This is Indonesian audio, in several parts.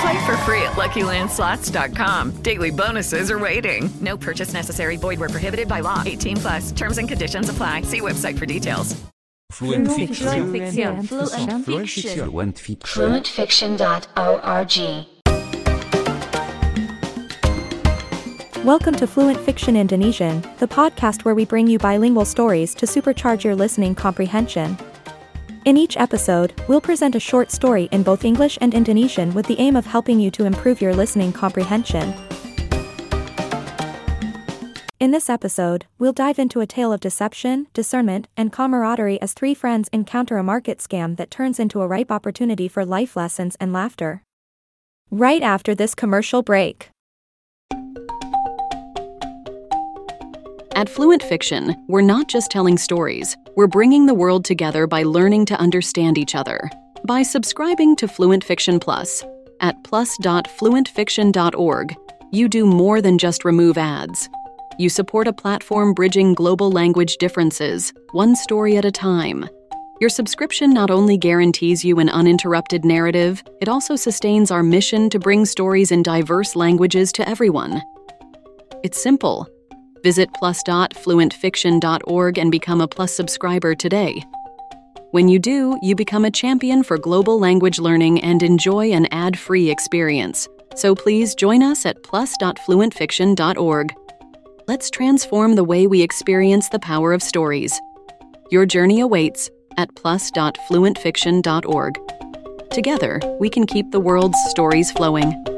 Play for free at LuckyLandSlots.com. Daily bonuses are waiting. No purchase necessary. Void where prohibited by law. 18 plus. Terms and conditions apply. See website for details. Fluent Fiction. Fluent Fiction. Fluent Fiction. Fluentfiction.org. Welcome to Fluent Fiction Indonesian, the podcast where we bring you bilingual stories to supercharge your listening comprehension. In each episode, we'll present a short story in both English and Indonesian with the aim of helping you to improve your listening comprehension. In this episode, we'll dive into a tale of deception, discernment, and camaraderie as three friends encounter a market scam that turns into a ripe opportunity for life lessons and laughter. Right after this commercial break. At Fluent Fiction, we're not just telling stories, we're bringing the world together by learning to understand each other. By subscribing to Fluent Fiction Plus at plus.fluentfiction.org, you do more than just remove ads. You support a platform bridging global language differences, one story at a time. Your subscription not only guarantees you an uninterrupted narrative, it also sustains our mission to bring stories in diverse languages to everyone. It's simple. Visit plus.fluentfiction.org and become a Plus subscriber today. When you do, you become a champion for global language learning and enjoy an ad free experience. So please join us at plus.fluentfiction.org. Let's transform the way we experience the power of stories. Your journey awaits at plus.fluentfiction.org. Together, we can keep the world's stories flowing.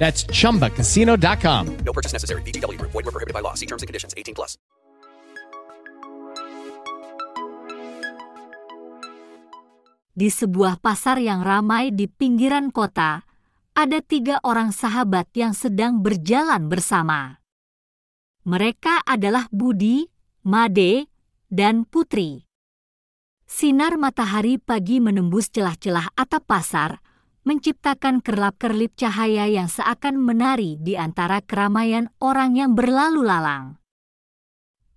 That's chumbacasino.com. No purchase necessary. VGW Group. Void were prohibited by law. See terms and conditions. 18 plus. Di sebuah pasar yang ramai di pinggiran kota, ada tiga orang sahabat yang sedang berjalan bersama. Mereka adalah Budi, Made, dan Putri. Sinar matahari pagi menembus celah-celah atap pasar, menciptakan kerlap-kerlip cahaya yang seakan menari di antara keramaian orang yang berlalu lalang.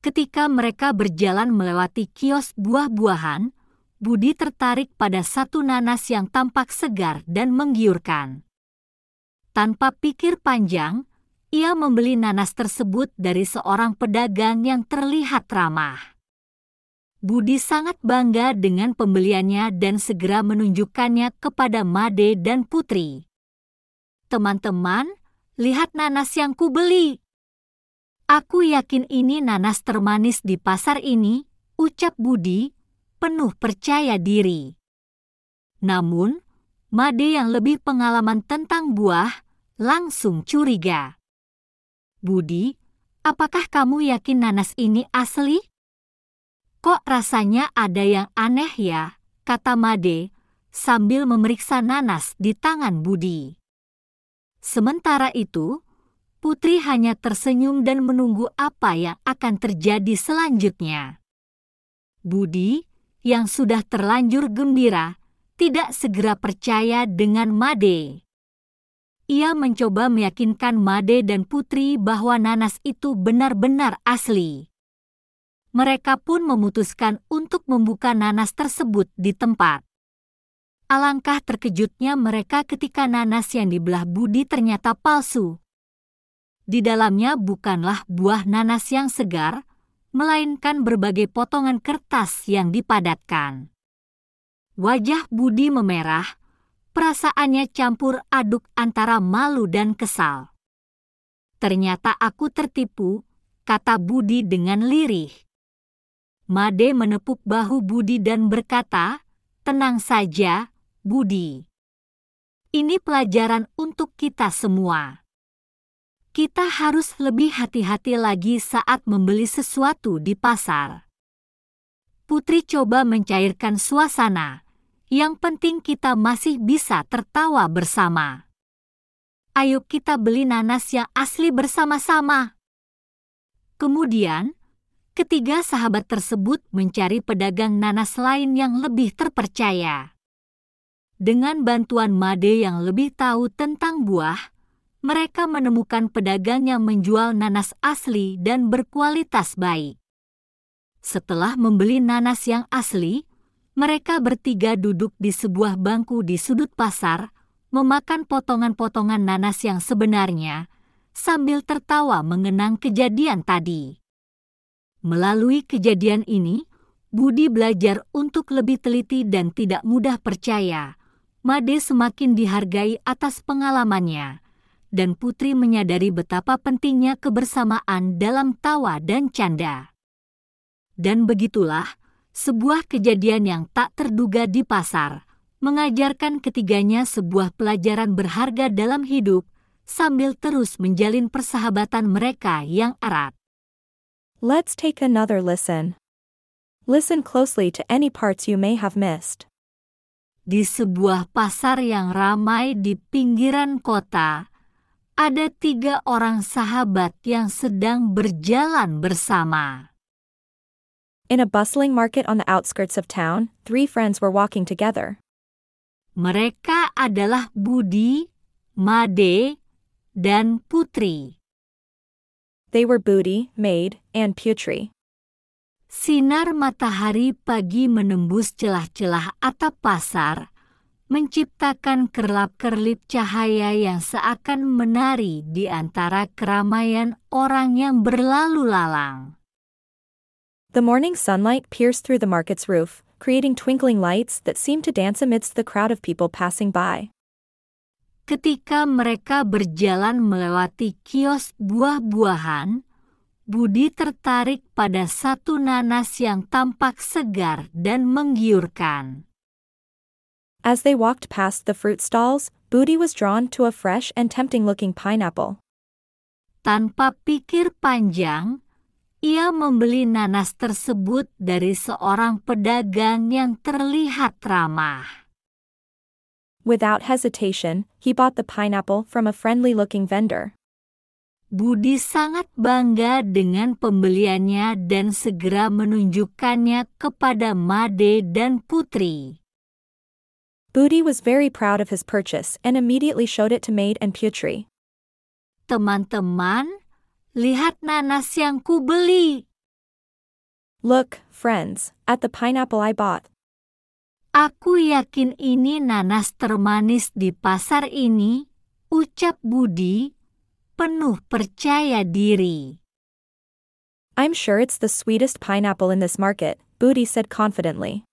Ketika mereka berjalan melewati kios buah-buahan, Budi tertarik pada satu nanas yang tampak segar dan menggiurkan. Tanpa pikir panjang, ia membeli nanas tersebut dari seorang pedagang yang terlihat ramah. Budi sangat bangga dengan pembeliannya dan segera menunjukkannya kepada Made dan Putri. Teman-teman, lihat nanas yang kubeli. Aku yakin ini nanas termanis di pasar ini, ucap Budi, penuh percaya diri. Namun, Made yang lebih pengalaman tentang buah langsung curiga. Budi, apakah kamu yakin nanas ini asli? Kok rasanya ada yang aneh ya? kata Made sambil memeriksa nanas di tangan Budi. Sementara itu, Putri hanya tersenyum dan menunggu apa yang akan terjadi selanjutnya. Budi, yang sudah terlanjur gembira, tidak segera percaya dengan Made. Ia mencoba meyakinkan Made dan Putri bahwa nanas itu benar-benar asli. Mereka pun memutuskan untuk membuka nanas tersebut di tempat. Alangkah terkejutnya mereka ketika nanas yang dibelah Budi ternyata palsu. Di dalamnya bukanlah buah nanas yang segar, melainkan berbagai potongan kertas yang dipadatkan. Wajah Budi memerah perasaannya campur aduk antara malu dan kesal. Ternyata aku tertipu, kata Budi dengan lirih. Made menepuk bahu Budi dan berkata, tenang saja, Budi. Ini pelajaran untuk kita semua. Kita harus lebih hati-hati lagi saat membeli sesuatu di pasar. Putri coba mencairkan suasana yang penting kita masih bisa tertawa bersama. Ayo kita beli nanas yang asli bersama-sama. Kemudian, ketiga sahabat tersebut mencari pedagang nanas lain yang lebih terpercaya. Dengan bantuan Made yang lebih tahu tentang buah, mereka menemukan pedagang yang menjual nanas asli dan berkualitas baik. Setelah membeli nanas yang asli, mereka bertiga duduk di sebuah bangku di sudut pasar, memakan potongan-potongan nanas yang sebenarnya, sambil tertawa mengenang kejadian tadi. Melalui kejadian ini, Budi belajar untuk lebih teliti dan tidak mudah percaya. Made semakin dihargai atas pengalamannya, dan Putri menyadari betapa pentingnya kebersamaan dalam tawa dan canda. Dan begitulah, sebuah kejadian yang tak terduga di pasar, mengajarkan ketiganya sebuah pelajaran berharga dalam hidup sambil terus menjalin persahabatan mereka yang erat. Let's take another listen. Listen closely to any parts you may have missed. Di sebuah pasar yang ramai di pinggiran kota, ada tiga orang sahabat yang sedang berjalan bersama. In a bustling market on the outskirts of town, three friends were walking together. Mereka adalah Budi, Made, dan Putri. They were Budi, Made, and Putri. Sinar matahari pagi menembus celah-celah atap pasar, menciptakan kerlap-kerlip cahaya yang seakan menari di antara keramaian orang yang berlalu lalang. The morning sunlight pierced through the market's roof, creating twinkling lights that seemed to dance amidst the crowd of people passing by. Ketika mereka berjalan melewati kios buah-buahan, Budi tertarik pada satu nanas yang tampak segar dan menggiurkan. As they walked past the fruit stalls, Budi was drawn to a fresh and tempting-looking pineapple. Tanpa pikir panjang, ia membeli nanas tersebut dari seorang pedagang yang terlihat ramah. Without hesitation, he bought the pineapple from a friendly-looking vendor. Budi sangat bangga dengan pembeliannya dan segera menunjukkannya kepada Made dan Putri. Budi was very proud of his purchase and immediately showed it to Maid and Putri. Teman-teman, Lihat nanas yang kubeli. Look, friends, at the pineapple I bought. Aku yakin ini nanas termanis di pasar ini, ucap Budi, penuh percaya diri. I'm sure it's the sweetest pineapple in this market, Budi said confidently.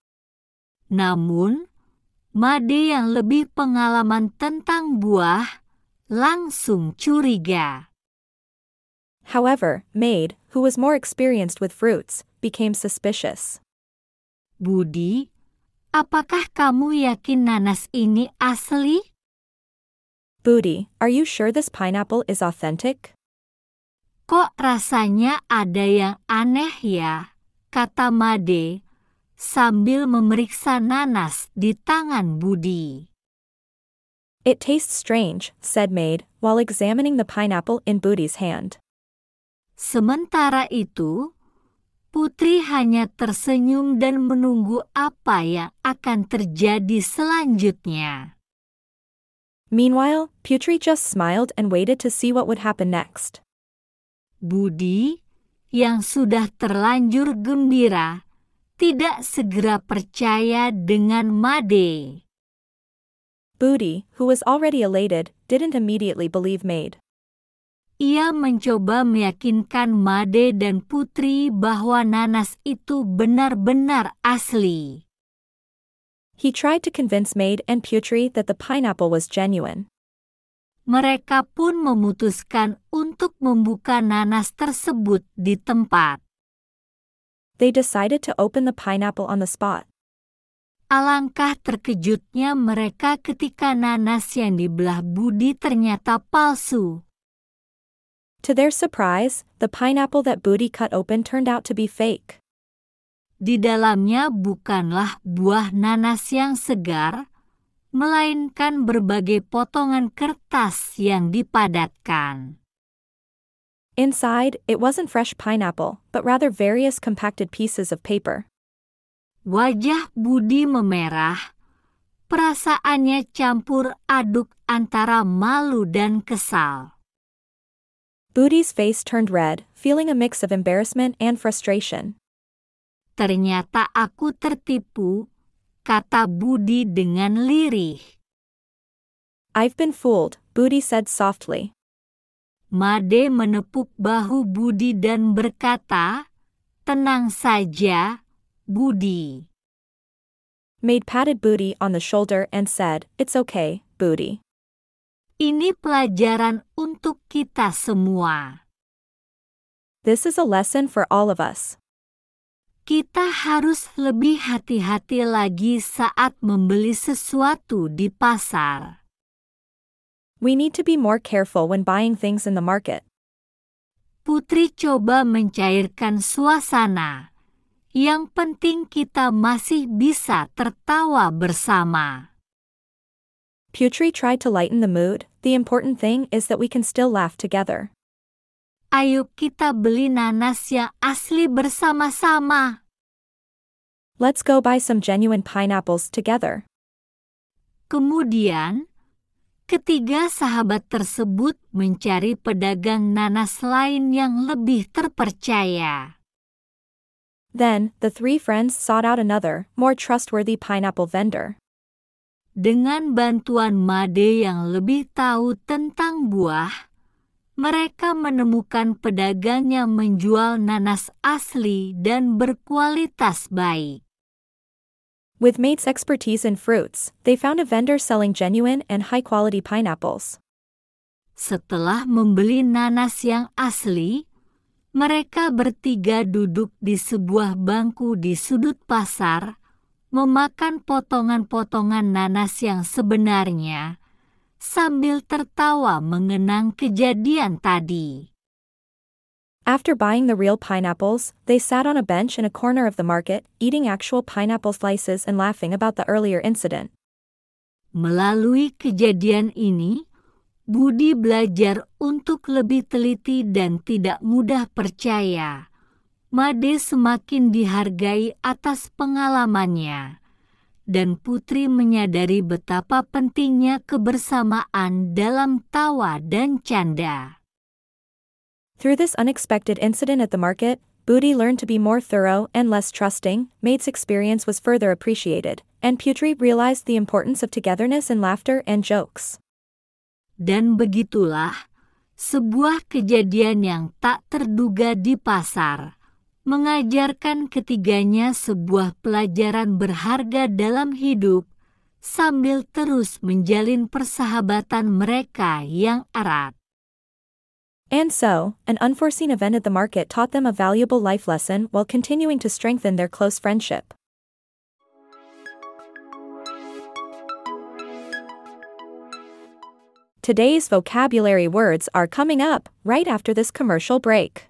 Namun, Made yang lebih pengalaman tentang buah langsung curiga. However, Maid, who was more experienced with fruits, became suspicious. Budi, apakah kamu yakin nanas ini asli? Budi, are you sure this pineapple is authentic? Kok rasanya ada yang aneh ya, kata Made, sambil memeriksa nanas di tangan Budi. It tastes strange, said Maid, while examining the pineapple in Booty's hand. Sementara itu, Putri hanya tersenyum dan menunggu apa yang akan terjadi selanjutnya. Meanwhile, Putri just smiled and waited to see what would happen next. Budi, yang sudah terlanjur gembira, tidak segera percaya dengan Made. Booty, who was already elated, didn't immediately believe Maid. Ia mencoba meyakinkan Made dan Putri bahwa nanas itu benar-benar asli. He tried to convince Maid and Putri that the pineapple was genuine. Mereka pun memutuskan untuk membuka nanas tersebut di tempat. They decided to open the pineapple on the spot. Alangkah terkejutnya mereka ketika nanas yang dibelah Budi ternyata palsu. To their surprise, the pineapple that Booty cut open turned out to be fake. Di dalamnya bukanlah buah nanas yang segar, melainkan berbagai potongan kertas yang dipadatkan. Inside, it wasn't fresh pineapple, but rather various compacted pieces of paper. Wajah Budi memerah. Perasaannya campur aduk antara malu dan kesal. Booty's face turned red, feeling a mix of embarrassment and frustration. Ternyata aku tertipu, kata Budi dengan lirih. I've been fooled, Budi said softly. Made menepuk bahu Budi dan berkata, Tenang saja, Budi. Maid patted Booty on the shoulder and said, It's okay, Booty. Ini pelajaran untuk kita semua. This is a lesson for all of us. Kita harus lebih hati-hati lagi saat membeli sesuatu di pasar. We need to be more careful when buying things in the market. Putri coba mencairkan suasana. Yang penting kita masih bisa tertawa bersama. Putri tried to lighten the mood, the important thing is that we can still laugh together. Ayo kita beli nanas yang asli bersama-sama. Let's go buy some genuine pineapples together. Kemudian, ketiga sahabat tersebut mencari pedagang nanas lain yang lebih terpercaya. Then, the three friends sought out another, more trustworthy pineapple vendor. Dengan bantuan Made yang lebih tahu tentang buah, mereka menemukan pedagang yang menjual nanas asli dan berkualitas baik. With Mate's expertise in fruits, they found a vendor selling genuine and high-quality pineapples. Setelah membeli nanas yang asli, mereka bertiga duduk di sebuah bangku di sudut pasar memakan potongan-potongan nanas yang sebenarnya sambil tertawa mengenang kejadian tadi. After buying the real pineapples, they sat on a bench in a corner of the market, eating actual pineapple slices and laughing about the earlier incident. Melalui kejadian ini, Budi belajar untuk lebih teliti dan tidak mudah percaya Made semakin dihargai atas pengalamannya, dan Putri menyadari betapa pentingnya kebersamaan dalam tawa dan canda. Through this unexpected incident at the market, Booty learned to be more thorough and less trusting, Mate's experience was further appreciated, and Putri realized the importance of togetherness in laughter and jokes. Dan begitulah, sebuah kejadian yang tak terduga di pasar mengajarkan ketiganya sebuah pelajaran berharga dalam hidup sambil terus menjalin persahabatan mereka yang erat. And so, an unforeseen event at the market taught them a valuable life lesson while continuing to strengthen their close friendship. Today's vocabulary words are coming up right after this commercial break.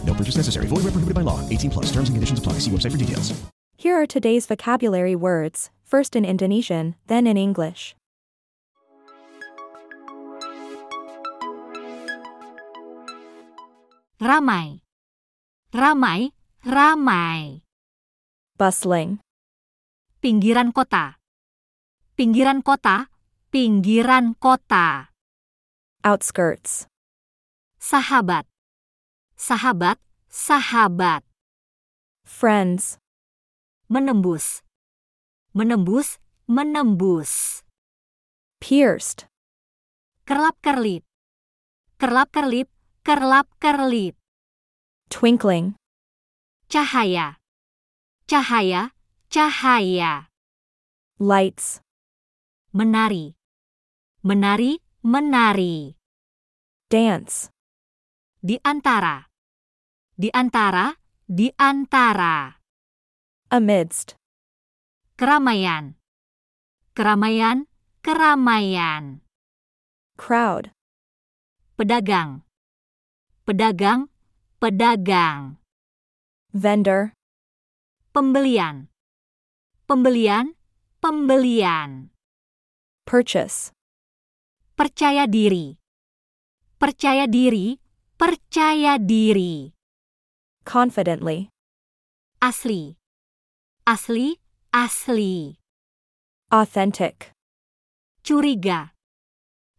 No purchase necessary. Void where prohibited by law. 18 plus. Terms and conditions apply. See website for details. Here are today's vocabulary words, first in Indonesian, then in English. Ramai. Ramai, ramai. Bustling. Pinggiran kota. Pinggiran kota, pinggiran kota. Outskirts. Sahabat. Sahabat, sahabat. Friends. Menembus. Menembus, menembus. Pierced. Kerlap-kerlip. Kerlap-kerlip, kerlap-kerlip. Twinkling. Cahaya. Cahaya, cahaya. Lights. Menari. Menari, menari. Dance. Di antara. Di antara, di antara. Amidst. Keramaian. Keramaian, keramaian. Crowd. Pedagang. Pedagang, pedagang. Vendor. Pembelian. Pembelian, pembelian. Purchase. Percaya diri. Percaya diri, percaya diri. Confidently. Asli. Asli, asli. Authentic. Curiga.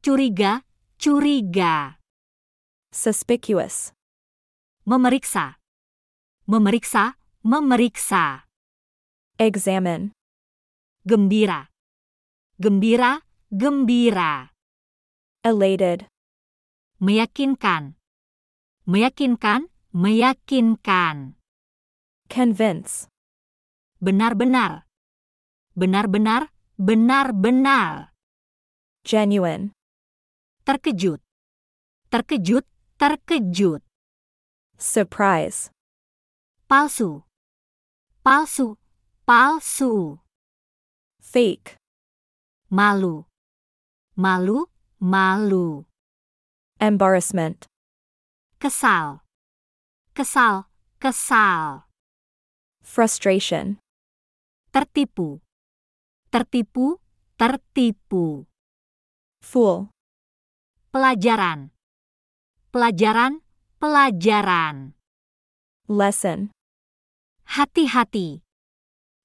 Curiga, curiga. Suspicious. Memeriksa. Memeriksa, memeriksa. Examine. Gembira. Gembira, gembira. Elated. Meyakinkan. Meyakinkan, meyakinkan. Convince. Benar-benar. Benar-benar, benar-benar. Genuine. Terkejut. Terkejut, terkejut. Surprise. Palsu. Palsu, palsu. Fake. Malu. Malu, malu. Embarrassment. Kesal. Kesal, kesal. Frustration. Tertipu. Tertipu, tertipu. Fool. Pelajaran. Pelajaran, pelajaran. Lesson. Hati-hati.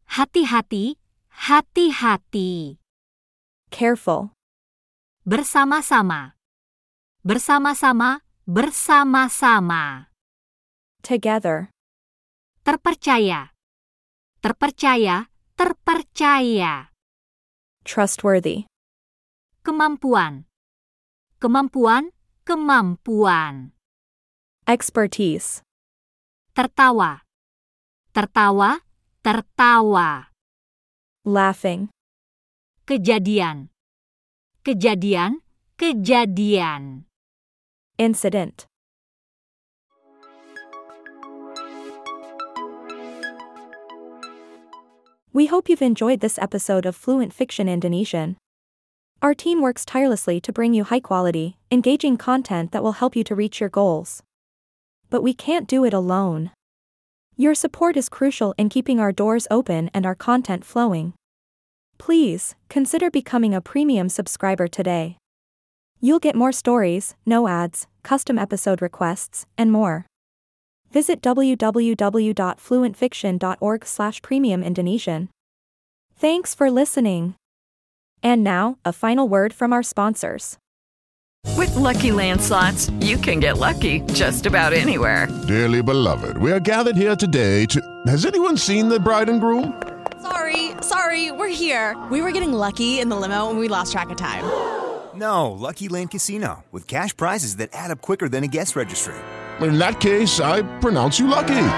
Hati-hati, hati-hati. Careful. Bersama-sama. Bersama-sama, bersama-sama. Together. Terpercaya. Terpercaya, terpercaya. Trustworthy. Kemampuan. Kemampuan, kemampuan. Expertise. Tertawa. Tertawa, tertawa. Laughing. Kejadian. Kejadian, kejadian. Incident. We hope you've enjoyed this episode of Fluent Fiction Indonesian. Our team works tirelessly to bring you high quality, engaging content that will help you to reach your goals. But we can't do it alone. Your support is crucial in keeping our doors open and our content flowing. Please, consider becoming a premium subscriber today. You'll get more stories, no ads, custom episode requests, and more. Visit www.fluentfiction.org slash premium Indonesian. Thanks for listening. And now, a final word from our sponsors. With Lucky Land slots, you can get lucky just about anywhere. Dearly beloved, we are gathered here today to. Has anyone seen the bride and groom? Sorry, sorry, we're here. We were getting lucky in the limo and we lost track of time. No, Lucky Land Casino, with cash prizes that add up quicker than a guest registry. In that case, I pronounce you lucky.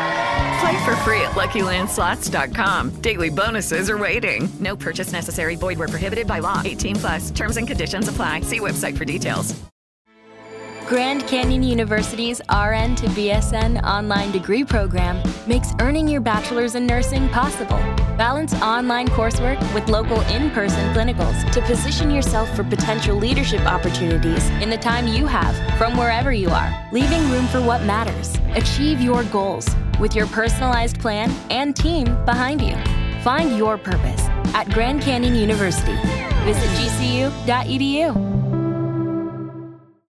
Play for free at LuckyLandSlots.com. Daily bonuses are waiting. No purchase necessary. Void where prohibited by law. 18 plus. Terms and conditions apply. See website for details. Grand Canyon University's RN to BSN online degree program makes earning your bachelor's in nursing possible. Balance online coursework with local in-person clinicals to position yourself for potential leadership opportunities in the time you have from wherever you are, leaving room for what matters. Achieve your goals with your personalized plan and team behind you. Find your purpose at Grand Canyon University. Visit gcu.edu.